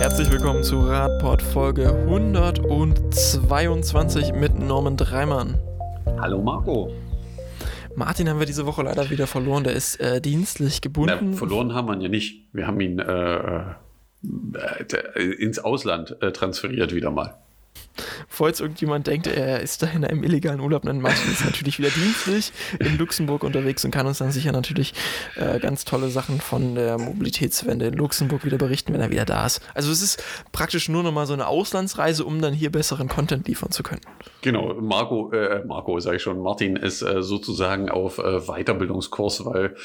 Herzlich willkommen zu Radport Folge 122 mit Norman Dreimann. Hallo Marco. Martin haben wir diese Woche leider wieder verloren. Der ist äh, dienstlich gebunden. Na, verloren haben wir ihn ja nicht. Wir haben ihn äh, äh, ins Ausland äh, transferiert wieder mal. Falls irgendjemand denkt, er ist da in einem illegalen Urlaub, dann Martin ist natürlich wieder dienstlich in Luxemburg unterwegs und kann uns dann sicher natürlich äh, ganz tolle Sachen von der Mobilitätswende in Luxemburg wieder berichten, wenn er wieder da ist. Also es ist praktisch nur nochmal so eine Auslandsreise, um dann hier besseren Content liefern zu können. Genau, Marco, äh, Marco sage ich schon, Martin ist äh, sozusagen auf äh, Weiterbildungskurs, weil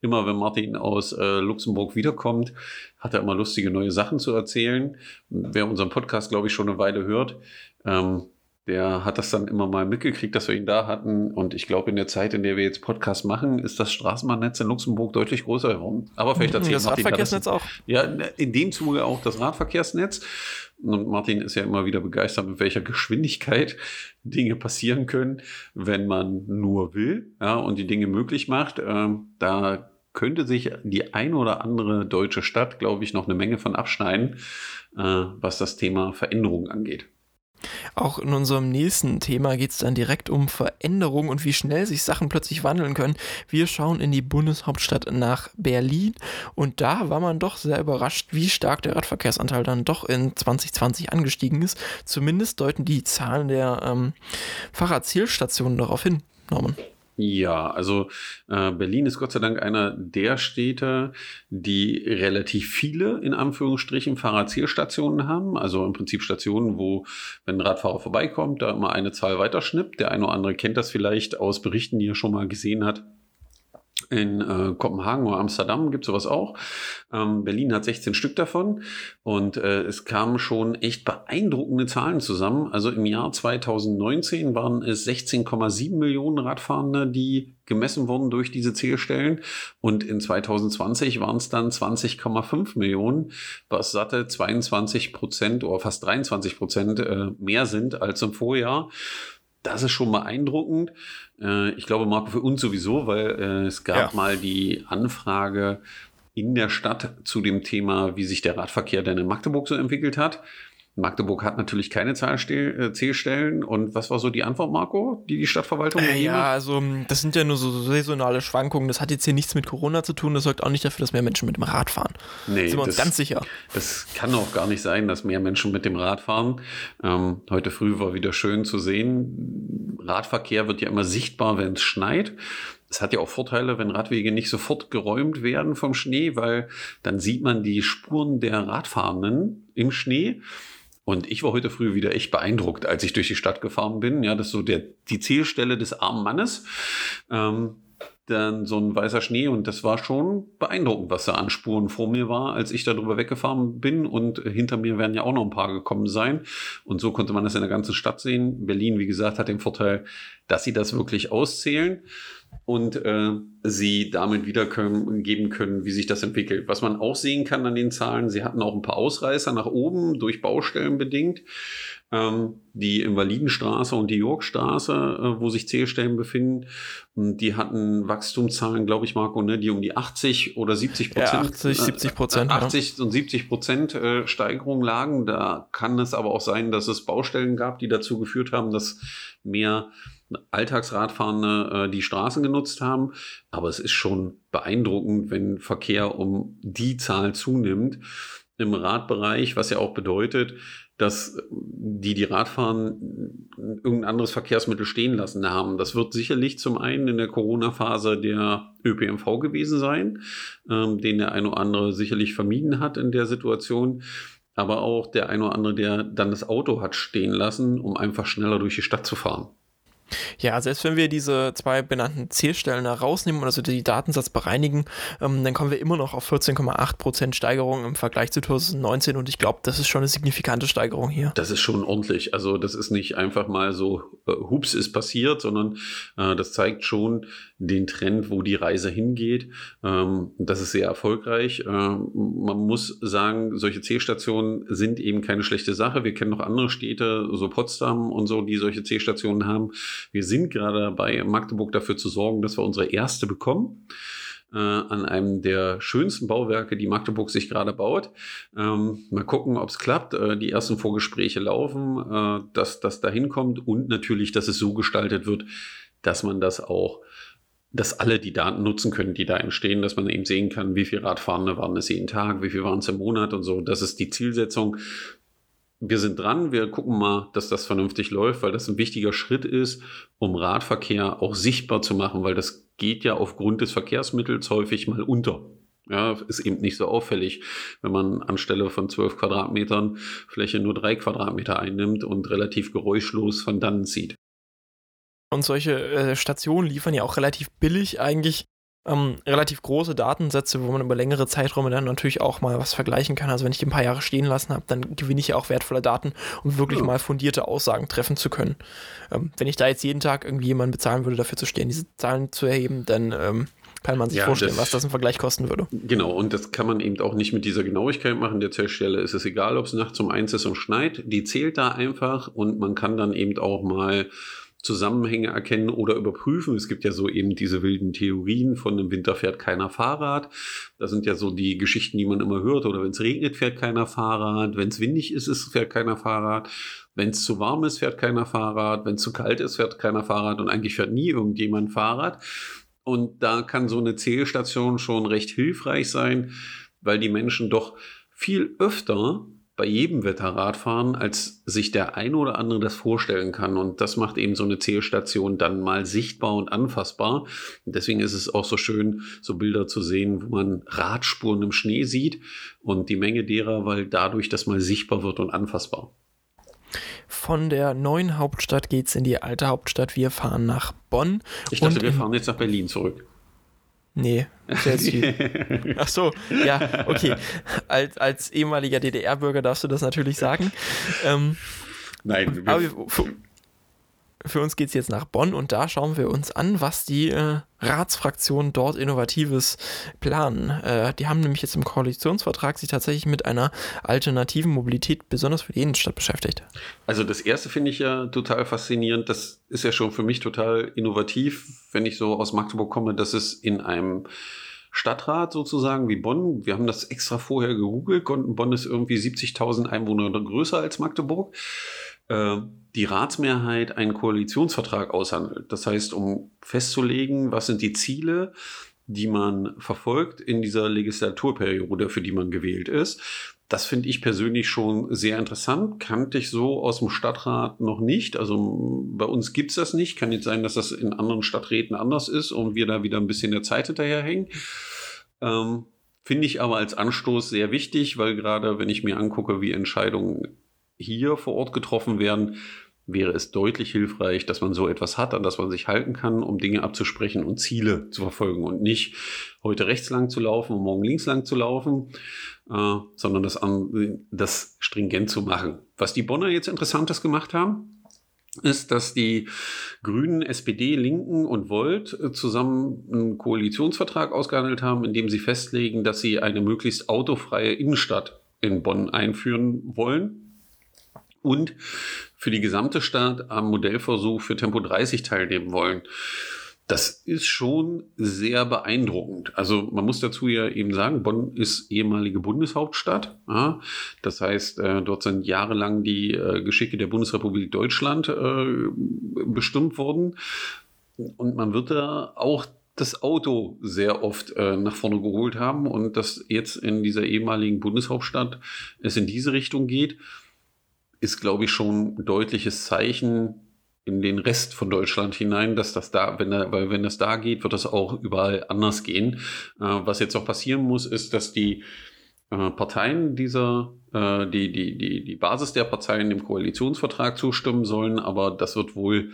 immer wenn Martin aus äh, Luxemburg wiederkommt, hat er immer lustige neue Sachen zu erzählen. Wer unseren Podcast, glaube ich, schon eine Weile hört, ähm, der hat das dann immer mal mitgekriegt, dass wir ihn da hatten. Und ich glaube, in der Zeit, in der wir jetzt Podcast machen, ist das Straßenbahnnetz in Luxemburg deutlich größer geworden. Aber vielleicht erzählt das Martin Radverkehrsnetz das, auch. Ja, in dem Zuge auch das Radverkehrsnetz. Und Martin ist ja immer wieder begeistert, mit welcher Geschwindigkeit Dinge passieren können, wenn man nur will ja, und die Dinge möglich macht. Ähm, da könnte sich die ein oder andere deutsche Stadt, glaube ich, noch eine Menge von abschneiden, äh, was das Thema Veränderung angeht. Auch in unserem nächsten Thema geht es dann direkt um Veränderung und wie schnell sich Sachen plötzlich wandeln können. Wir schauen in die Bundeshauptstadt nach Berlin und da war man doch sehr überrascht, wie stark der Radverkehrsanteil dann doch in 2020 angestiegen ist. Zumindest deuten die Zahlen der ähm, Fahrradzählstationen darauf hin, Norman. Ja, also äh, Berlin ist Gott sei Dank einer der Städte, die relativ viele, in Anführungsstrichen, Fahrradzielstationen haben. Also im Prinzip Stationen, wo, wenn ein Radfahrer vorbeikommt, da immer eine Zahl weiterschnippt. Der eine oder andere kennt das vielleicht aus Berichten, die er schon mal gesehen hat in äh, Kopenhagen oder Amsterdam gibt es sowas auch. Ähm, Berlin hat 16 Stück davon und äh, es kamen schon echt beeindruckende Zahlen zusammen. Also im Jahr 2019 waren es 16,7 Millionen Radfahrende, die gemessen wurden durch diese Zählstellen und in 2020 waren es dann 20,5 Millionen, was satte 22 Prozent oder fast 23 Prozent äh, mehr sind als im Vorjahr. Das ist schon beeindruckend. Äh, ich glaube, Marco, für uns sowieso, weil äh, es gab ja. mal die Anfrage in der Stadt zu dem Thema, wie sich der Radverkehr denn in Magdeburg so entwickelt hat. Magdeburg hat natürlich keine äh, Zählstellen. Und was war so die Antwort, Marco, die die Stadtverwaltung äh, Ja, also hm, das sind ja nur so saisonale Schwankungen. Das hat jetzt hier nichts mit Corona zu tun. Das sorgt auch nicht dafür, dass mehr Menschen mit dem Rad fahren. Nee, sind wir uns das, ganz sicher. Das kann auch gar nicht sein, dass mehr Menschen mit dem Rad fahren. Ähm, heute früh war wieder schön zu sehen. Radverkehr wird ja immer sichtbar, wenn es schneit. Es hat ja auch Vorteile, wenn Radwege nicht sofort geräumt werden vom Schnee, weil dann sieht man die Spuren der Radfahrenden im Schnee. Und ich war heute früh wieder echt beeindruckt, als ich durch die Stadt gefahren bin. Ja, das ist so der, die Zielstelle des armen Mannes. Ähm, dann so ein weißer Schnee und das war schon beeindruckend, was da an Spuren vor mir war, als ich darüber weggefahren bin und hinter mir werden ja auch noch ein paar gekommen sein und so konnte man das in der ganzen Stadt sehen. Berlin, wie gesagt, hat den Vorteil, dass sie das wirklich auszählen und äh, sie damit wiedergeben können, wie sich das entwickelt. Was man auch sehen kann an den Zahlen, sie hatten auch ein paar Ausreißer nach oben durch Baustellen bedingt. Ähm, die Invalidenstraße und die Yorkstraße, äh, wo sich Zählstellen befinden, und die hatten Wachstumszahlen, glaube ich, Marco, ne, die um die 80 oder 70 Prozent. Ja, 80, 70 Prozent. Äh, 80 ja. und 70 Prozent äh, Steigerung lagen. Da kann es aber auch sein, dass es Baustellen gab, die dazu geführt haben, dass mehr Alltagsradfahrende äh, die Straßen genutzt haben. Aber es ist schon beeindruckend, wenn Verkehr um die Zahl zunimmt im Radbereich, was ja auch bedeutet, dass die, die Radfahren irgendein anderes Verkehrsmittel stehen lassen haben. Das wird sicherlich zum einen in der Corona-Phase der ÖPNV gewesen sein, ähm, den der eine oder andere sicherlich vermieden hat in der Situation. Aber auch der eine oder andere, der dann das Auto hat stehen lassen, um einfach schneller durch die Stadt zu fahren. Ja, selbst wenn wir diese zwei benannten Zielstellen rausnehmen, also die Datensatz bereinigen, ähm, dann kommen wir immer noch auf 14,8% Steigerung im Vergleich zu 2019 und ich glaube, das ist schon eine signifikante Steigerung hier. Das ist schon ordentlich. Also das ist nicht einfach mal so, äh, hups, ist passiert, sondern äh, das zeigt schon den Trend, wo die Reise hingeht. Ähm, das ist sehr erfolgreich. Ähm, man muss sagen, solche Zielstationen sind eben keine schlechte Sache. Wir kennen noch andere Städte, so Potsdam und so, die solche Zielstationen haben. Wir sind gerade dabei, Magdeburg dafür zu sorgen, dass wir unsere erste bekommen. äh, an einem der schönsten Bauwerke, die Magdeburg sich gerade baut. Ähm, mal gucken, ob es klappt. Äh, die ersten Vorgespräche laufen, äh, dass das dahin kommt und natürlich, dass es so gestaltet wird, dass man das auch dass alle die Daten nutzen können, die da entstehen, dass man eben sehen kann, wie viele Radfahrende waren es jeden Tag, wie viel waren es im Monat und so. Das ist die Zielsetzung wir sind dran, wir gucken mal, dass das vernünftig läuft, weil das ein wichtiger Schritt ist, um Radverkehr auch sichtbar zu machen, weil das geht ja aufgrund des Verkehrsmittels häufig mal unter. Ja, ist eben nicht so auffällig, wenn man anstelle von 12 Quadratmetern Fläche nur drei Quadratmeter einnimmt und relativ geräuschlos von dann zieht. Und solche äh, Stationen liefern ja auch relativ billig eigentlich ähm, relativ große Datensätze, wo man über längere Zeiträume dann natürlich auch mal was vergleichen kann. Also wenn ich die ein paar Jahre stehen lassen habe, dann gewinne ich ja auch wertvolle Daten, um wirklich mal fundierte Aussagen treffen zu können. Ähm, wenn ich da jetzt jeden Tag irgendwie jemanden bezahlen würde, dafür zu stehen, diese Zahlen zu erheben, dann ähm, kann man sich ja, vorstellen, das, was das im Vergleich kosten würde. Genau, und das kann man eben auch nicht mit dieser Genauigkeit machen. Der Zellstelle ist es egal, ob es nachts um eins ist und schneit. Die zählt da einfach und man kann dann eben auch mal Zusammenhänge erkennen oder überprüfen. Es gibt ja so eben diese wilden Theorien von im Winter fährt keiner Fahrrad. Das sind ja so die Geschichten, die man immer hört. Oder wenn es regnet, fährt keiner Fahrrad. Wenn es windig ist, ist, fährt keiner Fahrrad. Wenn es zu warm ist, fährt keiner Fahrrad. Wenn es zu kalt ist, fährt keiner Fahrrad. Und eigentlich fährt nie irgendjemand Fahrrad. Und da kann so eine Zählstation schon recht hilfreich sein, weil die Menschen doch viel öfter bei jedem Wetter Radfahren, als sich der eine oder andere das vorstellen kann. Und das macht eben so eine Zählstation dann mal sichtbar und anfassbar. Und deswegen ist es auch so schön, so Bilder zu sehen, wo man Radspuren im Schnee sieht und die Menge derer, weil dadurch das mal sichtbar wird und anfassbar. Von der neuen Hauptstadt geht es in die alte Hauptstadt. Wir fahren nach Bonn. Ich dachte, wir fahren jetzt nach Berlin zurück. Nee, Ach so, ja, okay. Als, als ehemaliger DDR-Bürger darfst du das natürlich sagen. Ähm, Nein, aber für, für uns geht es jetzt nach Bonn und da schauen wir uns an, was die äh, Ratsfraktionen dort Innovatives planen. Äh, die haben nämlich jetzt im Koalitionsvertrag sich tatsächlich mit einer alternativen Mobilität besonders für die Innenstadt beschäftigt. Also das erste finde ich ja total faszinierend. Das ist ja schon für mich total innovativ, wenn ich so aus Magdeburg komme, dass es in einem Stadtrat sozusagen wie Bonn. Wir haben das extra vorher gegoogelt. Bonn ist irgendwie 70.000 Einwohner größer als Magdeburg. Äh, die Ratsmehrheit einen Koalitionsvertrag aushandelt. Das heißt, um festzulegen, was sind die Ziele, die man verfolgt in dieser Legislaturperiode, für die man gewählt ist. Das finde ich persönlich schon sehr interessant. Kannte ich so aus dem Stadtrat noch nicht. Also bei uns gibt es das nicht. Kann jetzt sein, dass das in anderen Stadträten anders ist und wir da wieder ein bisschen der Zeit hinterherhängen. Ähm, finde ich aber als Anstoß sehr wichtig, weil gerade wenn ich mir angucke, wie Entscheidungen hier vor Ort getroffen werden, wäre es deutlich hilfreich, dass man so etwas hat, an das man sich halten kann, um Dinge abzusprechen und Ziele zu verfolgen und nicht heute rechts lang zu laufen und morgen links lang zu laufen, äh, sondern das, an, das stringent zu machen. Was die Bonner jetzt Interessantes gemacht haben, ist, dass die Grünen, SPD, Linken und Volt zusammen einen Koalitionsvertrag ausgehandelt haben, in dem sie festlegen, dass sie eine möglichst autofreie Innenstadt in Bonn einführen wollen und für die gesamte Stadt am Modellversuch für Tempo 30 teilnehmen wollen. Das ist schon sehr beeindruckend. Also man muss dazu ja eben sagen, Bonn ist ehemalige Bundeshauptstadt. Das heißt, äh, dort sind jahrelang die äh, Geschicke der Bundesrepublik Deutschland äh, bestimmt worden. Und man wird da auch das Auto sehr oft nach vorne geholt haben und dass jetzt in dieser ehemaligen Bundeshauptstadt es in diese Richtung geht ist, glaube ich, schon ein deutliches Zeichen in den Rest von Deutschland hinein, dass das da, wenn weil wenn das da geht, wird das auch überall anders gehen. Äh, was jetzt auch passieren muss, ist, dass die äh, Parteien dieser, äh, die, die, die, die Basis der Parteien dem Koalitionsvertrag zustimmen sollen, aber das wird wohl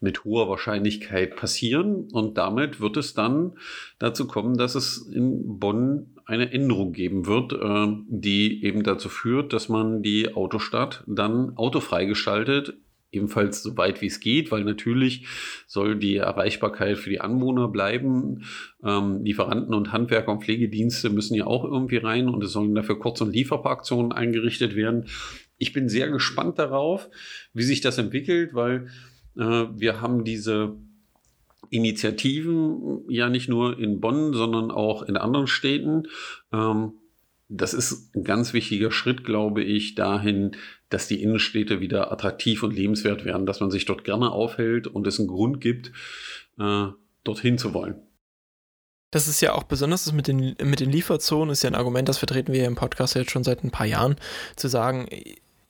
mit hoher Wahrscheinlichkeit passieren und damit wird es dann dazu kommen, dass es in Bonn eine Änderung geben wird, äh, die eben dazu führt, dass man die Autostadt dann autofrei gestaltet ebenfalls so weit wie es geht, weil natürlich soll die Erreichbarkeit für die Anwohner bleiben. Ähm, Lieferanten und Handwerker und Pflegedienste müssen ja auch irgendwie rein und es sollen dafür Kurz- und Lieferparaktionen eingerichtet werden. Ich bin sehr gespannt darauf, wie sich das entwickelt, weil äh, wir haben diese Initiativen, ja nicht nur in Bonn, sondern auch in anderen Städten. Ähm, das ist ein ganz wichtiger Schritt, glaube ich, dahin, dass die Innenstädte wieder attraktiv und lebenswert werden, dass man sich dort gerne aufhält und es einen Grund gibt, äh, dorthin zu wollen. Das ist ja auch besonders das mit den, mit den Lieferzonen, ist ja ein Argument, das vertreten wir im Podcast jetzt schon seit ein paar Jahren, zu sagen,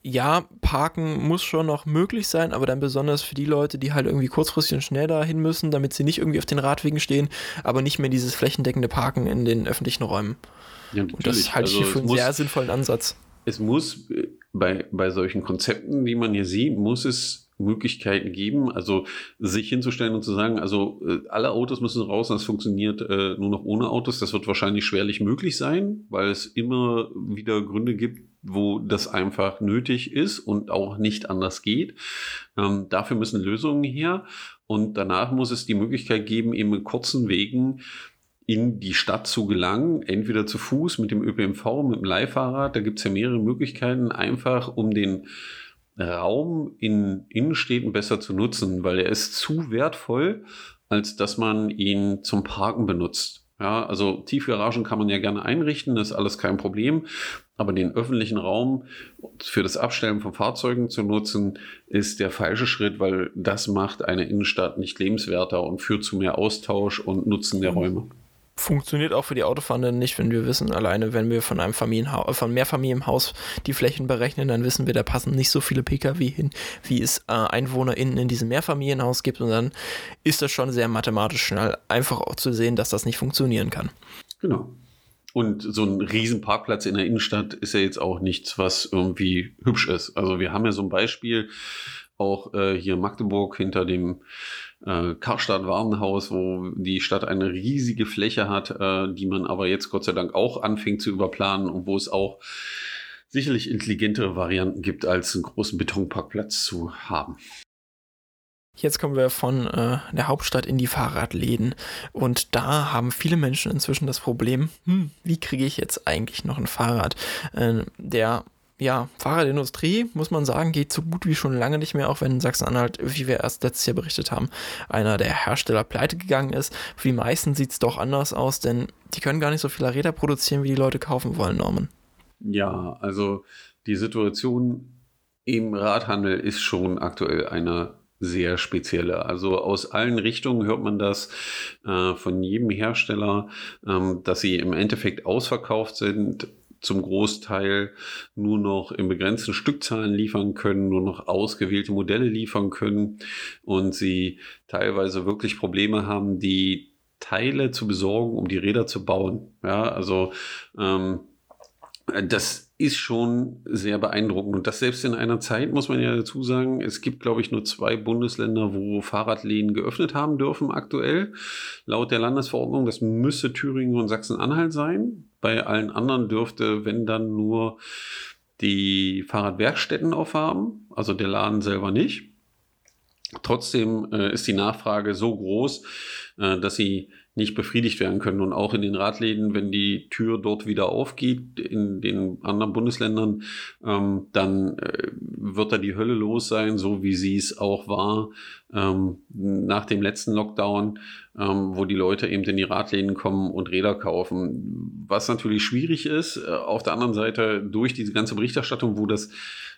ja, parken muss schon noch möglich sein, aber dann besonders für die Leute, die halt irgendwie kurzfristig und schnell dahin müssen, damit sie nicht irgendwie auf den Radwegen stehen, aber nicht mehr dieses flächendeckende Parken in den öffentlichen Räumen. Ja, und das halte ich also hier für einen muss, sehr sinnvollen Ansatz. Es muss äh, bei, bei solchen Konzepten, wie man hier sieht, muss es Möglichkeiten geben, also sich hinzustellen und zu sagen, also äh, alle Autos müssen raus das funktioniert äh, nur noch ohne Autos, das wird wahrscheinlich schwerlich möglich sein, weil es immer wieder Gründe gibt, wo das einfach nötig ist und auch nicht anders geht. Ähm, dafür müssen Lösungen her und danach muss es die Möglichkeit geben, eben mit kurzen Wegen in die Stadt zu gelangen, entweder zu Fuß, mit dem ÖPNV, mit dem Leihfahrrad, da gibt es ja mehrere Möglichkeiten, einfach um den Raum in Innenstädten besser zu nutzen, weil er ist zu wertvoll, als dass man ihn zum Parken benutzt. Ja, also Tiefgaragen kann man ja gerne einrichten, das ist alles kein Problem. Aber den öffentlichen Raum für das Abstellen von Fahrzeugen zu nutzen, ist der falsche Schritt, weil das macht eine Innenstadt nicht lebenswerter und führt zu mehr Austausch und Nutzen der Räume funktioniert auch für die Autofahrenden nicht, wenn wir wissen, alleine wenn wir von einem Familienhaus, von Mehrfamilienhaus die Flächen berechnen, dann wissen wir, da passen nicht so viele Pkw hin, wie es äh, EinwohnerInnen in diesem Mehrfamilienhaus gibt und dann ist das schon sehr mathematisch schnell einfach auch zu sehen, dass das nicht funktionieren kann. Genau. Und so ein Riesenparkplatz in der Innenstadt ist ja jetzt auch nichts, was irgendwie hübsch ist. Also wir haben ja so ein Beispiel auch äh, hier in Magdeburg hinter dem äh, Karstadt Warenhaus, wo die Stadt eine riesige Fläche hat, äh, die man aber jetzt Gott sei Dank auch anfängt zu überplanen und wo es auch sicherlich intelligentere Varianten gibt, als einen großen Betonparkplatz zu haben. Jetzt kommen wir von äh, der Hauptstadt in die Fahrradläden und da haben viele Menschen inzwischen das Problem, hm, wie kriege ich jetzt eigentlich noch ein Fahrrad? Äh, der ja, Fahrradindustrie, muss man sagen, geht so gut wie schon lange nicht mehr, auch wenn Sachsen-Anhalt, wie wir erst letztes Jahr berichtet haben, einer der Hersteller pleite gegangen ist. Für die meisten sieht es doch anders aus, denn die können gar nicht so viele Räder produzieren, wie die Leute kaufen wollen, Norman. Ja, also die Situation im Radhandel ist schon aktuell eine sehr spezielle. Also aus allen Richtungen hört man das äh, von jedem Hersteller, ähm, dass sie im Endeffekt ausverkauft sind zum Großteil nur noch in begrenzten Stückzahlen liefern können, nur noch ausgewählte Modelle liefern können und sie teilweise wirklich Probleme haben, die Teile zu besorgen, um die Räder zu bauen. Ja, also ähm, das ist schon sehr beeindruckend. Und das selbst in einer Zeit, muss man ja dazu sagen, es gibt, glaube ich, nur zwei Bundesländer, wo Fahrradläden geöffnet haben dürfen aktuell. Laut der Landesverordnung, das müsste Thüringen und Sachsen-Anhalt sein. Bei allen anderen dürfte, wenn dann nur die Fahrradwerkstätten aufhaben, also der Laden selber nicht. Trotzdem äh, ist die Nachfrage so groß, äh, dass sie nicht befriedigt werden können. Und auch in den Radläden, wenn die Tür dort wieder aufgeht, in den anderen Bundesländern, ähm, dann äh, wird da die Hölle los sein, so wie sie es auch war ähm, nach dem letzten Lockdown, ähm, wo die Leute eben in die Radläden kommen und Räder kaufen. Was natürlich schwierig ist, äh, auf der anderen Seite durch diese ganze Berichterstattung, wo das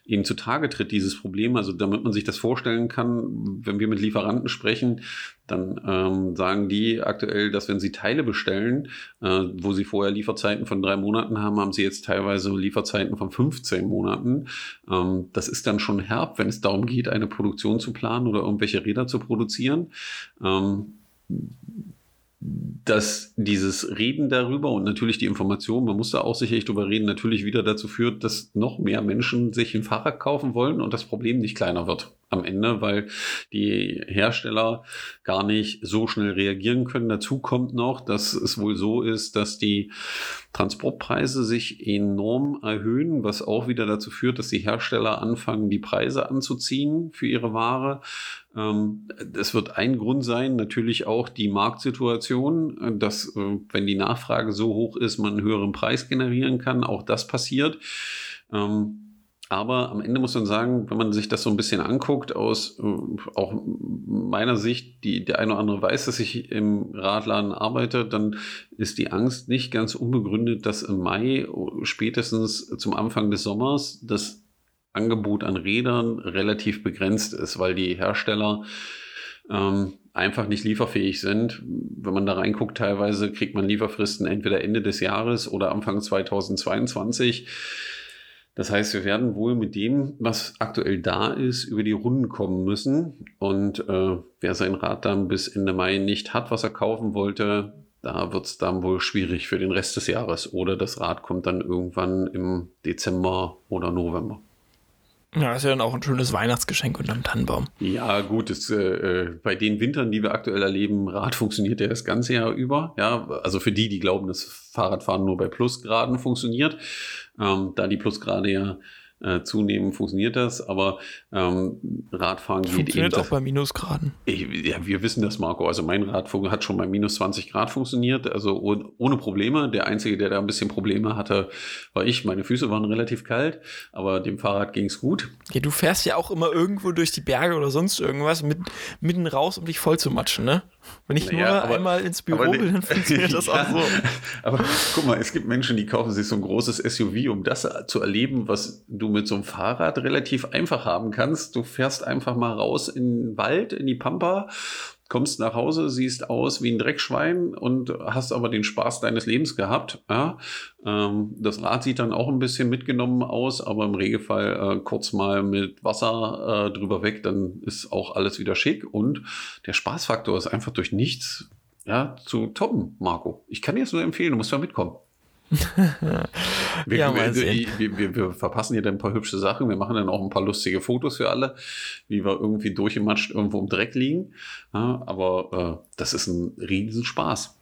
eben zutage tritt, dieses Problem. Also damit man sich das vorstellen kann, wenn wir mit Lieferanten sprechen, dann ähm, sagen die aktuell, dass wenn sie Teile bestellen, äh, wo sie vorher Lieferzeiten von drei Monaten haben, haben sie jetzt teilweise Lieferzeiten von 15 Monaten. Ähm, das ist dann schon herb, wenn es darum geht, eine Produktion zu planen oder irgendwelche Räder zu produzieren. Ähm, dass dieses Reden darüber und natürlich die Information, man muss da auch sicherlich drüber reden, natürlich wieder dazu führt, dass noch mehr Menschen sich ein Fahrrad kaufen wollen und das Problem nicht kleiner wird am Ende, weil die Hersteller gar nicht so schnell reagieren können. Dazu kommt noch, dass es wohl so ist, dass die Transportpreise sich enorm erhöhen, was auch wieder dazu führt, dass die Hersteller anfangen, die Preise anzuziehen für ihre Ware. Ähm, das wird ein Grund sein, natürlich auch die Marktsituation, dass äh, wenn die Nachfrage so hoch ist, man einen höheren Preis generieren kann. Auch das passiert. Ähm, Aber am Ende muss man sagen, wenn man sich das so ein bisschen anguckt, aus äh, auch meiner Sicht, die der eine oder andere weiß, dass ich im Radladen arbeite, dann ist die Angst nicht ganz unbegründet, dass im Mai spätestens zum Anfang des Sommers das Angebot an Rädern relativ begrenzt ist, weil die Hersteller ähm, einfach nicht lieferfähig sind. Wenn man da reinguckt, teilweise kriegt man Lieferfristen entweder Ende des Jahres oder Anfang 2022. Das heißt, wir werden wohl mit dem, was aktuell da ist, über die Runden kommen müssen. Und äh, wer sein Rad dann bis Ende Mai nicht hat, was er kaufen wollte, da wird es dann wohl schwierig für den Rest des Jahres. Oder das Rad kommt dann irgendwann im Dezember oder November. Ja, ist ja dann auch ein schönes Weihnachtsgeschenk unterm Tannenbaum. Ja, gut, das, äh, bei den Wintern, die wir aktuell erleben, Rad funktioniert ja das ganze Jahr über. Ja, also für die, die glauben, dass Fahrradfahren nur bei Plusgraden funktioniert, ähm, da die Plusgrade ja äh, zunehmen, funktioniert das, aber ähm, Radfahren geht funktioniert eben. auch bei Minusgraden. Ich, ja, wir wissen das, Marco. Also mein Rad hat schon bei minus 20 Grad funktioniert, also ohne, ohne Probleme. Der Einzige, der da ein bisschen Probleme hatte, war ich. Meine Füße waren relativ kalt, aber dem Fahrrad ging es gut. Ja, du fährst ja auch immer irgendwo durch die Berge oder sonst irgendwas mit, mitten raus, um dich voll zu matschen, ne? Wenn ich naja, nur aber, einmal ins Büro will, dann funktioniert das ja, auch so. Aber guck mal, es gibt Menschen, die kaufen sich so ein großes SUV, um das zu erleben, was du mit so einem Fahrrad relativ einfach haben kannst. Du fährst einfach mal raus in den Wald, in die Pampa kommst nach Hause, siehst aus wie ein Dreckschwein und hast aber den Spaß deines Lebens gehabt. Ja? Ähm, das Rad sieht dann auch ein bisschen mitgenommen aus, aber im Regelfall äh, kurz mal mit Wasser äh, drüber weg, dann ist auch alles wieder schick und der Spaßfaktor ist einfach durch nichts ja, zu toppen, Marco. Ich kann dir das nur empfehlen, du musst ja mitkommen. wir, ja, wir, wir, wir, verpassen hier dann ein paar hübsche Sachen. Wir machen dann auch ein paar lustige Fotos für alle, wie wir irgendwie durchgematscht irgendwo im Dreck liegen. Ja, aber äh, das ist ein Riesenspaß.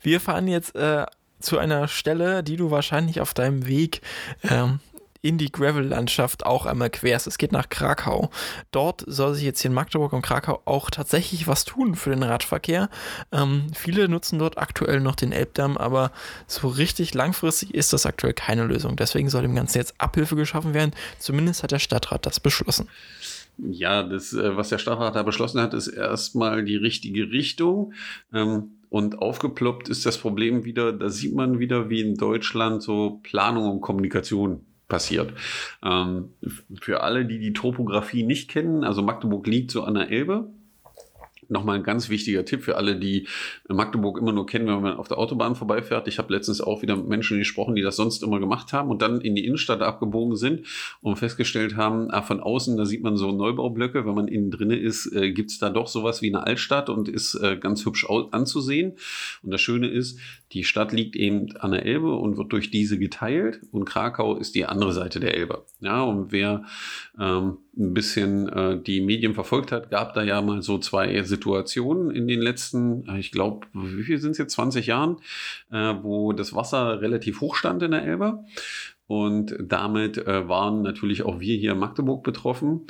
Wir fahren jetzt äh, zu einer Stelle, die du wahrscheinlich auf deinem Weg ähm, in die Gravel-Landschaft auch einmal querst. Es geht nach Krakau. Dort soll sich jetzt hier in Magdeburg und Krakau auch tatsächlich was tun für den Radverkehr. Ähm, viele nutzen dort aktuell noch den Elbdamm, aber so richtig langfristig ist das aktuell keine Lösung. Deswegen soll dem Ganzen jetzt Abhilfe geschaffen werden. Zumindest hat der Stadtrat das beschlossen. Ja, das, äh, was der Stadtrat da beschlossen hat, ist erstmal die richtige Richtung. Ähm, und aufgeploppt ist das Problem wieder, da sieht man wieder, wie in Deutschland so Planung und Kommunikation passiert. Ähm, für alle, die die Topografie nicht kennen, also Magdeburg liegt so an der Elbe Nochmal ein ganz wichtiger Tipp für alle, die Magdeburg immer nur kennen, wenn man auf der Autobahn vorbeifährt. Ich habe letztens auch wieder mit Menschen gesprochen, die das sonst immer gemacht haben und dann in die Innenstadt abgebogen sind und festgestellt haben, ah, von außen, da sieht man so Neubaublöcke, wenn man innen drinne ist, äh, gibt es da doch sowas wie eine Altstadt und ist äh, ganz hübsch anzusehen. Und das Schöne ist, die Stadt liegt eben an der Elbe und wird durch diese geteilt und Krakau ist die andere Seite der Elbe. Ja, und wer ähm, ein bisschen äh, die Medien verfolgt hat, gab da ja mal so zwei Situationen in den letzten, äh, ich glaube, wie viel sind es jetzt, 20 Jahren, äh, wo das Wasser relativ hoch stand in der Elbe. Und damit äh, waren natürlich auch wir hier in Magdeburg betroffen.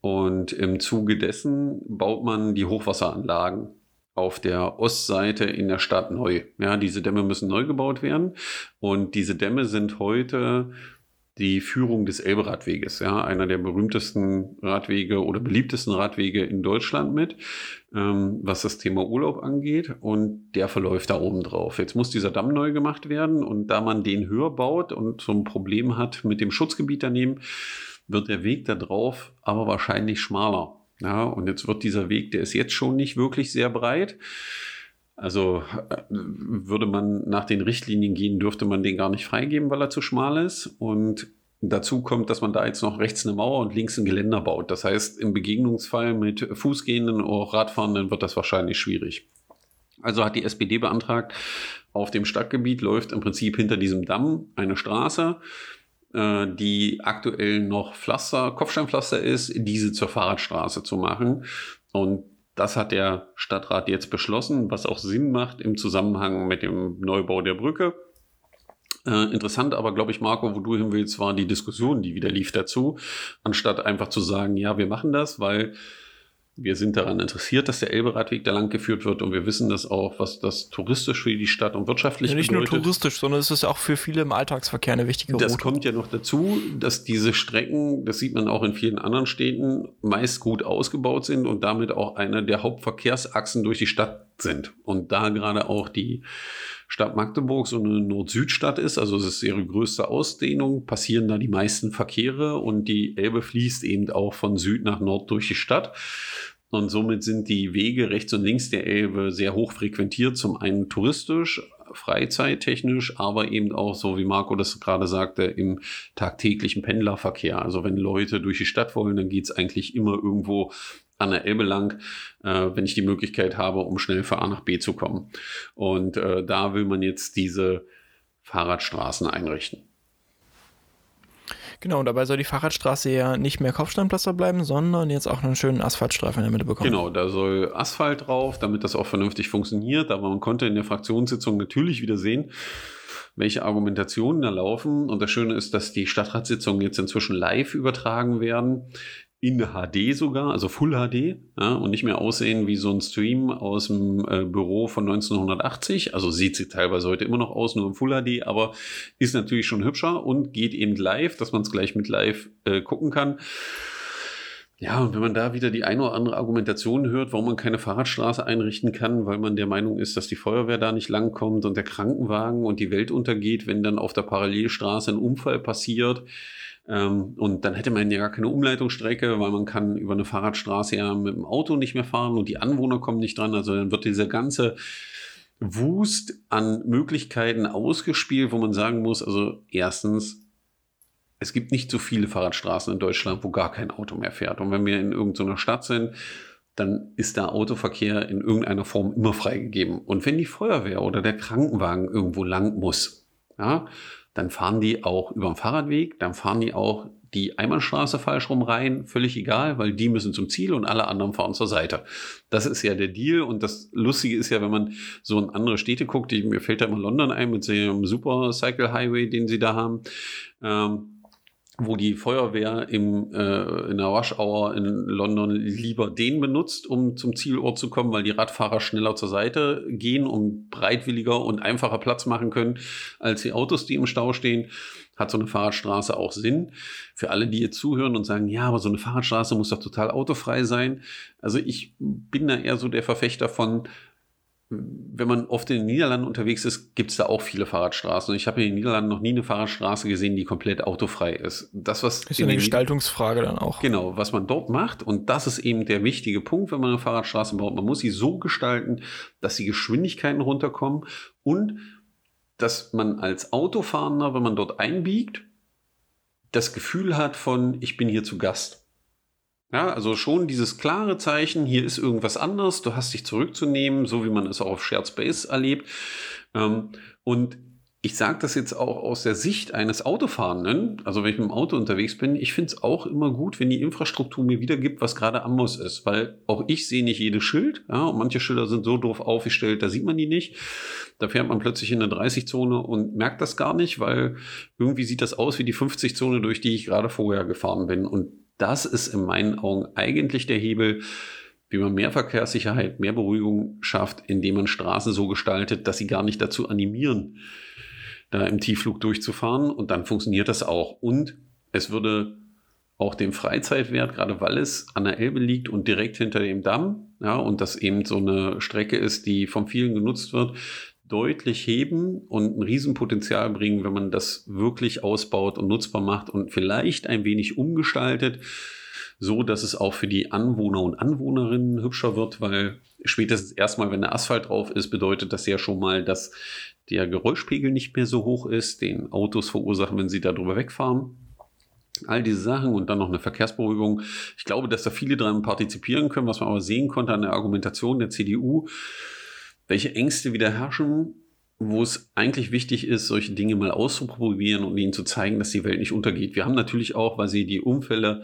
Und im Zuge dessen baut man die Hochwasseranlagen auf der Ostseite in der Stadt neu. Ja, diese Dämme müssen neu gebaut werden. Und diese Dämme sind heute die Führung des Elberadweges, ja, einer der berühmtesten Radwege oder beliebtesten Radwege in Deutschland mit, ähm, was das Thema Urlaub angeht. Und der verläuft da oben drauf. Jetzt muss dieser Damm neu gemacht werden und da man den höher baut und so ein Problem hat mit dem Schutzgebiet daneben, wird der Weg da drauf aber wahrscheinlich schmaler. Ja, und jetzt wird dieser Weg, der ist jetzt schon nicht wirklich sehr breit. Also äh, würde man nach den Richtlinien gehen, dürfte man den gar nicht freigeben, weil er zu schmal ist. Und dazu kommt, dass man da jetzt noch rechts eine Mauer und links ein Geländer baut. Das heißt, im Begegnungsfall mit Fußgehenden oder Radfahrenden wird das wahrscheinlich schwierig. Also hat die SPD beantragt, auf dem Stadtgebiet läuft im Prinzip hinter diesem Damm eine Straße, äh, die aktuell noch Pflaster, Kopfsteinpflaster ist, diese zur Fahrradstraße zu machen. Und das hat der Stadtrat jetzt beschlossen, was auch Sinn macht im Zusammenhang mit dem Neubau der Brücke. Äh, interessant aber, glaube ich, Marco, wo du hin willst, war die Diskussion, die wieder lief dazu, anstatt einfach zu sagen, ja, wir machen das, weil wir sind daran interessiert, dass der Elberadweg da lang geführt wird und wir wissen das auch, was das touristisch für die Stadt und wirtschaftlich ja, nicht bedeutet. nur touristisch, sondern es ist auch für viele im Alltagsverkehr eine wichtige Route. Das kommt ja noch dazu, dass diese Strecken, das sieht man auch in vielen anderen Städten, meist gut ausgebaut sind und damit auch eine der Hauptverkehrsachsen durch die Stadt sind. Und da gerade auch die Stadt Magdeburg so eine Nord-Süd-Stadt ist, also es ist ihre größte Ausdehnung, passieren da die meisten Verkehre und die Elbe fließt eben auch von Süd nach Nord durch die Stadt. Und somit sind die Wege rechts und links der Elbe sehr hoch frequentiert, zum einen touristisch, freizeittechnisch, aber eben auch, so wie Marco das gerade sagte, im tagtäglichen Pendlerverkehr. Also wenn Leute durch die Stadt wollen, dann geht es eigentlich immer irgendwo an der Elbe lang, äh, wenn ich die Möglichkeit habe, um schnell von A nach B zu kommen. Und äh, da will man jetzt diese Fahrradstraßen einrichten. Genau, und dabei soll die Fahrradstraße ja nicht mehr Kopfsteinpflaster bleiben, sondern jetzt auch einen schönen Asphaltstreifen in der Mitte bekommen. Genau, da soll Asphalt drauf, damit das auch vernünftig funktioniert. Aber man konnte in der Fraktionssitzung natürlich wieder sehen, welche Argumentationen da laufen. Und das Schöne ist, dass die Stadtratssitzungen jetzt inzwischen live übertragen werden in HD sogar, also Full HD, ja, und nicht mehr aussehen wie so ein Stream aus dem äh, Büro von 1980. Also sieht sie teilweise heute immer noch aus, nur im Full HD, aber ist natürlich schon hübscher und geht eben live, dass man es gleich mit live äh, gucken kann. Ja, und wenn man da wieder die eine oder andere Argumentation hört, warum man keine Fahrradstraße einrichten kann, weil man der Meinung ist, dass die Feuerwehr da nicht langkommt und der Krankenwagen und die Welt untergeht, wenn dann auf der Parallelstraße ein Unfall passiert, und dann hätte man ja gar keine Umleitungsstrecke, weil man kann über eine Fahrradstraße ja mit dem Auto nicht mehr fahren und die Anwohner kommen nicht dran. Also dann wird dieser ganze Wust an Möglichkeiten ausgespielt, wo man sagen muss, also erstens, es gibt nicht so viele Fahrradstraßen in Deutschland, wo gar kein Auto mehr fährt. Und wenn wir in irgendeiner Stadt sind, dann ist der Autoverkehr in irgendeiner Form immer freigegeben. Und wenn die Feuerwehr oder der Krankenwagen irgendwo lang muss, ja, dann fahren die auch über den Fahrradweg, dann fahren die auch die Einbahnstraße falsch rum rein, völlig egal, weil die müssen zum Ziel und alle anderen fahren zur Seite. Das ist ja der Deal und das Lustige ist ja, wenn man so in andere Städte guckt, die, mir fällt da immer London ein mit dem Super Cycle Highway, den sie da haben. Ähm, wo die Feuerwehr im, äh, in der Rush Hour in London lieber den benutzt, um zum Zielort zu kommen, weil die Radfahrer schneller zur Seite gehen und breitwilliger und einfacher Platz machen können als die Autos, die im Stau stehen. Hat so eine Fahrradstraße auch Sinn? Für alle, die jetzt zuhören und sagen, ja, aber so eine Fahrradstraße muss doch total autofrei sein. Also ich bin da eher so der Verfechter von, wenn man oft in den Niederlanden unterwegs ist, gibt es da auch viele Fahrradstraßen. Und ich habe in den Niederlanden noch nie eine Fahrradstraße gesehen, die komplett autofrei ist. Das, was ist eine Gestaltungsfrage dann auch. Genau, was man dort macht. Und das ist eben der wichtige Punkt, wenn man eine Fahrradstraße baut. Man muss sie so gestalten, dass die Geschwindigkeiten runterkommen und dass man als Autofahrender, wenn man dort einbiegt, das Gefühl hat von, ich bin hier zu Gast. Ja, also schon dieses klare Zeichen, hier ist irgendwas anderes, du hast dich zurückzunehmen, so wie man es auch auf Shared Space erlebt. Ähm, und ich sage das jetzt auch aus der Sicht eines Autofahrenden, also wenn ich mit dem Auto unterwegs bin, ich finde es auch immer gut, wenn die Infrastruktur mir wiedergibt, was gerade am Muss ist, weil auch ich sehe nicht jedes Schild, ja, und manche Schilder sind so doof aufgestellt, da sieht man die nicht. Da fährt man plötzlich in eine 30-Zone und merkt das gar nicht, weil irgendwie sieht das aus wie die 50-Zone, durch die ich gerade vorher gefahren bin. Und das ist in meinen Augen eigentlich der Hebel, wie man mehr Verkehrssicherheit, mehr Beruhigung schafft, indem man Straßen so gestaltet, dass sie gar nicht dazu animieren, da im Tiefflug durchzufahren. Und dann funktioniert das auch. Und es würde auch den Freizeitwert, gerade weil es an der Elbe liegt und direkt hinter dem Damm, ja, und das eben so eine Strecke ist, die von vielen genutzt wird, deutlich heben und ein Riesenpotenzial bringen, wenn man das wirklich ausbaut und nutzbar macht und vielleicht ein wenig umgestaltet, so dass es auch für die Anwohner und Anwohnerinnen hübscher wird, weil spätestens erstmal, wenn der Asphalt drauf ist, bedeutet das ja schon mal, dass der Geräuschpegel nicht mehr so hoch ist, den Autos verursachen, wenn sie darüber wegfahren. All diese Sachen und dann noch eine Verkehrsberuhigung. Ich glaube, dass da viele daran partizipieren können, was man aber sehen konnte an der Argumentation der CDU welche Ängste wieder herrschen, wo es eigentlich wichtig ist, solche Dinge mal auszuprobieren und ihnen zu zeigen, dass die Welt nicht untergeht. Wir haben natürlich auch, weil sie die Unfälle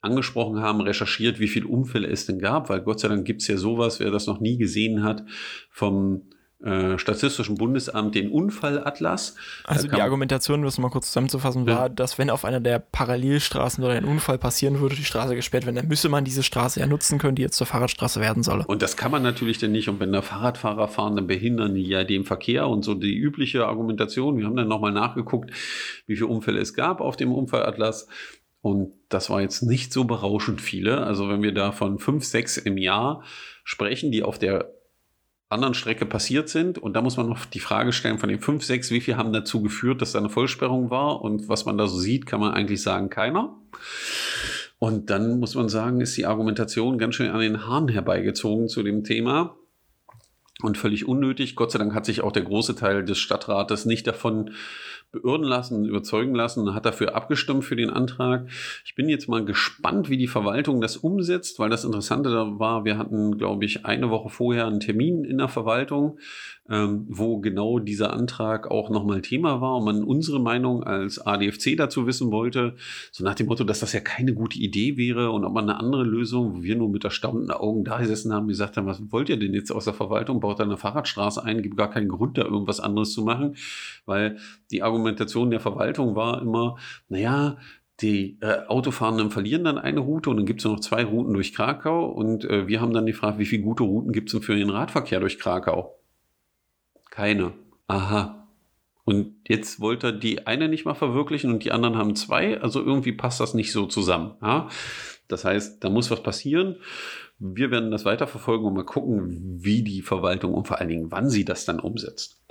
angesprochen haben, recherchiert, wie viele Unfälle es denn gab, weil Gott sei Dank gibt es ja sowas, wer das noch nie gesehen hat, vom äh, Statistischen Bundesamt den Unfallatlas. Also die Argumentation, um das mal kurz zusammenzufassen, war, ja. dass wenn auf einer der Parallelstraßen oder ein Unfall passieren würde, die Straße gesperrt werden, dann müsse man diese Straße ja nutzen können, die jetzt zur Fahrradstraße werden solle. Und das kann man natürlich dann nicht. Und wenn da Fahrradfahrer fahren, dann behindern die ja den Verkehr und so die übliche Argumentation. Wir haben dann nochmal nachgeguckt, wie viele Unfälle es gab auf dem Unfallatlas. Und das war jetzt nicht so berauschend viele. Also wenn wir da von fünf, sechs im Jahr sprechen, die auf der anderen Strecke passiert sind. Und da muss man noch die Frage stellen, von den fünf, sechs, wie viel haben dazu geführt, dass da eine Vollsperrung war? Und was man da so sieht, kann man eigentlich sagen, keiner. Und dann muss man sagen, ist die Argumentation ganz schön an den Haaren herbeigezogen zu dem Thema und völlig unnötig. Gott sei Dank hat sich auch der große Teil des Stadtrates nicht davon beirren lassen, überzeugen lassen, hat dafür abgestimmt für den Antrag. Ich bin jetzt mal gespannt, wie die Verwaltung das umsetzt, weil das Interessante da war, wir hatten, glaube ich, eine Woche vorher einen Termin in der Verwaltung ähm, wo genau dieser Antrag auch nochmal Thema war und man unsere Meinung als ADFC dazu wissen wollte, so nach dem Motto, dass das ja keine gute Idee wäre und ob man eine andere Lösung, wo wir nur mit erstaunten Augen da gesessen haben, gesagt haben, was wollt ihr denn jetzt aus der Verwaltung? Baut da eine Fahrradstraße ein, gibt gar keinen Grund, da irgendwas anderes zu machen, weil die Argumentation der Verwaltung war immer, naja, die äh, Autofahrenden verlieren dann eine Route und dann gibt es noch zwei Routen durch Krakau. Und äh, wir haben dann die Frage, wie viele gute Routen gibt es denn für den Radverkehr durch Krakau? Keine. Aha. Und jetzt wollte er die eine nicht mal verwirklichen und die anderen haben zwei. Also irgendwie passt das nicht so zusammen. Ja? Das heißt, da muss was passieren. Wir werden das weiterverfolgen und mal gucken, wie die Verwaltung und vor allen Dingen, wann sie das dann umsetzt.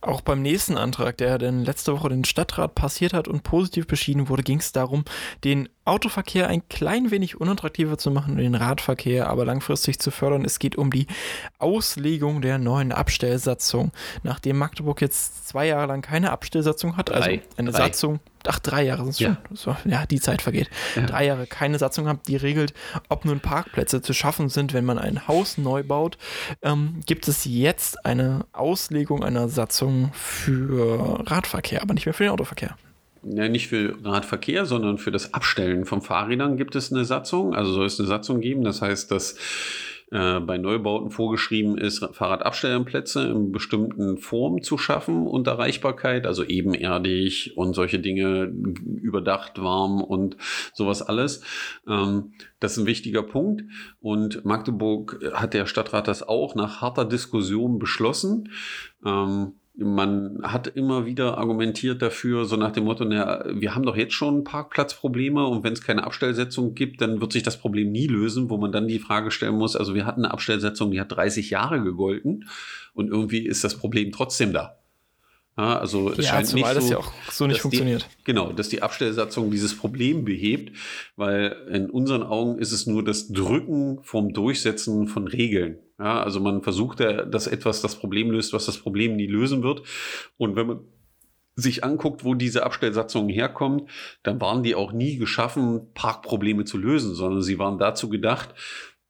Auch beim nächsten Antrag, der dann letzte Woche den Stadtrat passiert hat und positiv beschieden wurde, ging es darum, den Autoverkehr ein klein wenig unattraktiver zu machen und den Radverkehr aber langfristig zu fördern. Es geht um die Auslegung der neuen Abstellsatzung. Nachdem Magdeburg jetzt zwei Jahre lang keine Abstellsatzung hat, also drei, eine drei. Satzung, ach, drei Jahre sind es ja. schon, ja, die Zeit vergeht, ja. drei Jahre keine Satzung hat, die regelt, ob nun Parkplätze zu schaffen sind, wenn man ein Haus neu baut, ähm, gibt es jetzt eine Auslegung einer Satzung für Radverkehr, aber nicht mehr für den Autoverkehr ja, nicht für Radverkehr, sondern für das Abstellen von Fahrrädern gibt es eine Satzung. Also soll es eine Satzung geben. Das heißt, dass äh, bei Neubauten vorgeschrieben ist, Fahrradabstellplätze in bestimmten Formen zu schaffen und Erreichbarkeit, also ebenerdig und solche Dinge, überdacht, warm und sowas alles. Ähm, das ist ein wichtiger Punkt. Und Magdeburg hat der Stadtrat das auch nach harter Diskussion beschlossen. Ähm, man hat immer wieder argumentiert dafür, so nach dem Motto, na, wir haben doch jetzt schon Parkplatzprobleme und wenn es keine Abstellsetzung gibt, dann wird sich das Problem nie lösen, wo man dann die Frage stellen muss, also wir hatten eine Abstellsetzung, die hat 30 Jahre gegolten und irgendwie ist das Problem trotzdem da. Ja, also es ja, scheint nicht so, das ja auch so nicht funktioniert. Die, genau, dass die Abstellsatzung dieses Problem behebt, weil in unseren Augen ist es nur das Drücken vom Durchsetzen von Regeln. Ja, also man versucht, dass etwas das Problem löst, was das Problem nie lösen wird. Und wenn man sich anguckt, wo diese Abstellsatzungen herkommen, dann waren die auch nie geschaffen, Parkprobleme zu lösen, sondern sie waren dazu gedacht,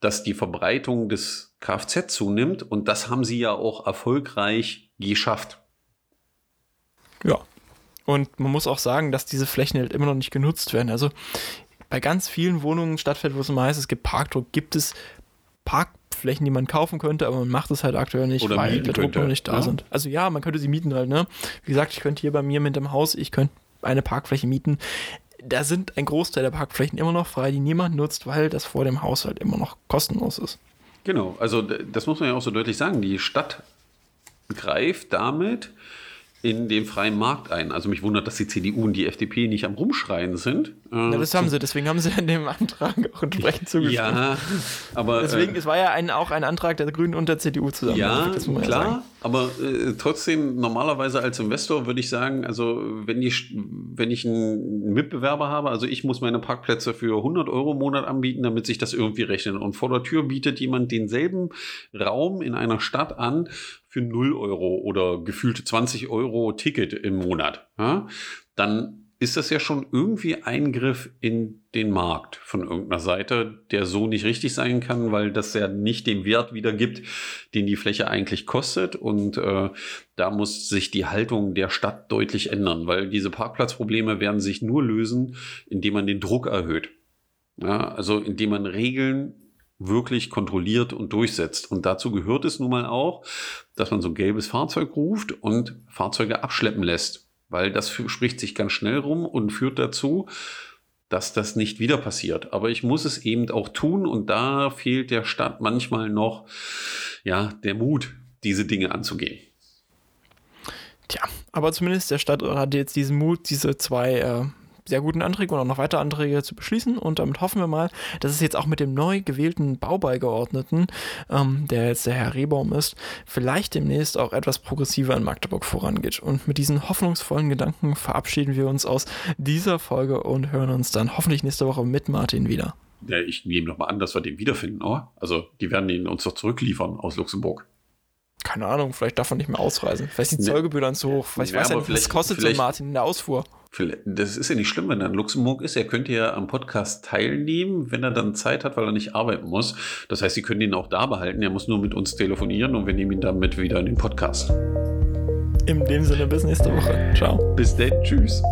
dass die Verbreitung des Kfz zunimmt und das haben sie ja auch erfolgreich geschafft. Ja. Und man muss auch sagen, dass diese Flächen halt immer noch nicht genutzt werden. Also bei ganz vielen Wohnungen Stadtfeld, wo es immer heißt, es gibt Parkdruck, gibt es Parkflächen, die man kaufen könnte, aber man macht es halt aktuell nicht, Oder weil der Druck noch nicht da ja? sind. Also ja, man könnte sie mieten halt, ne? Wie gesagt, ich könnte hier bei mir mit dem Haus, ich könnte eine Parkfläche mieten. Da sind ein Großteil der Parkflächen immer noch frei, die niemand nutzt, weil das vor dem Haus halt immer noch kostenlos ist. Genau, also das muss man ja auch so deutlich sagen. Die Stadt greift damit in den freien Markt ein. Also mich wundert, dass die CDU und die FDP nicht am Rumschreien sind. Ja, das haben sie, deswegen haben sie in dem Antrag auch entsprechend zugestimmt. Ja, aber. Deswegen, äh, es war ja ein, auch ein Antrag der Grünen und der CDU zusammen. Ja, klar, aber äh, trotzdem, normalerweise als Investor würde ich sagen, also wenn ich, wenn ich einen Mitbewerber habe, also ich muss meine Parkplätze für 100 Euro im Monat anbieten, damit sich das irgendwie rechnet. Und vor der Tür bietet jemand denselben Raum in einer Stadt an für 0 Euro oder gefühlte 20 Euro Ticket im Monat. Ja? Dann ist das ja schon irgendwie Eingriff in den Markt von irgendeiner Seite, der so nicht richtig sein kann, weil das ja nicht den Wert wiedergibt, den die Fläche eigentlich kostet. Und äh, da muss sich die Haltung der Stadt deutlich ändern, weil diese Parkplatzprobleme werden sich nur lösen, indem man den Druck erhöht. Ja, also indem man Regeln wirklich kontrolliert und durchsetzt. Und dazu gehört es nun mal auch, dass man so ein gelbes Fahrzeug ruft und Fahrzeuge abschleppen lässt, weil das spricht sich ganz schnell rum und führt dazu, dass das nicht wieder passiert. Aber ich muss es eben auch tun und da fehlt der Stadt manchmal noch ja, der Mut, diese Dinge anzugehen. Tja, aber zumindest der Stadt hat jetzt diesen Mut, diese zwei äh, sehr guten Anträge und auch noch weitere Anträge zu beschließen. Und damit hoffen wir mal, dass es jetzt auch mit dem neu gewählten Baubeigeordneten, ähm, der jetzt der Herr Rehbaum ist, vielleicht demnächst auch etwas progressiver in Magdeburg vorangeht. Und mit diesen hoffnungsvollen Gedanken verabschieden wir uns aus dieser Folge und hören uns dann hoffentlich nächste Woche mit Martin wieder. Ja, ich nehme nochmal an, dass wir den wiederfinden, oder? Also, die werden ihn uns doch zurückliefern aus Luxemburg keine Ahnung, vielleicht darf man nicht mehr ausreisen. Vielleicht sind die Zollgebühren zu hoch. Vielleicht ja, weiß ja nicht, was kostet so Martin in der Ausfuhr. Das ist ja nicht schlimm, wenn er in Luxemburg ist. Er könnte ja am Podcast teilnehmen, wenn er dann Zeit hat, weil er nicht arbeiten muss. Das heißt, Sie können ihn auch da behalten. Er muss nur mit uns telefonieren und wir nehmen ihn dann mit wieder in den Podcast. In dem Sinne, bis nächste Woche. Ciao. Bis dann. Tschüss.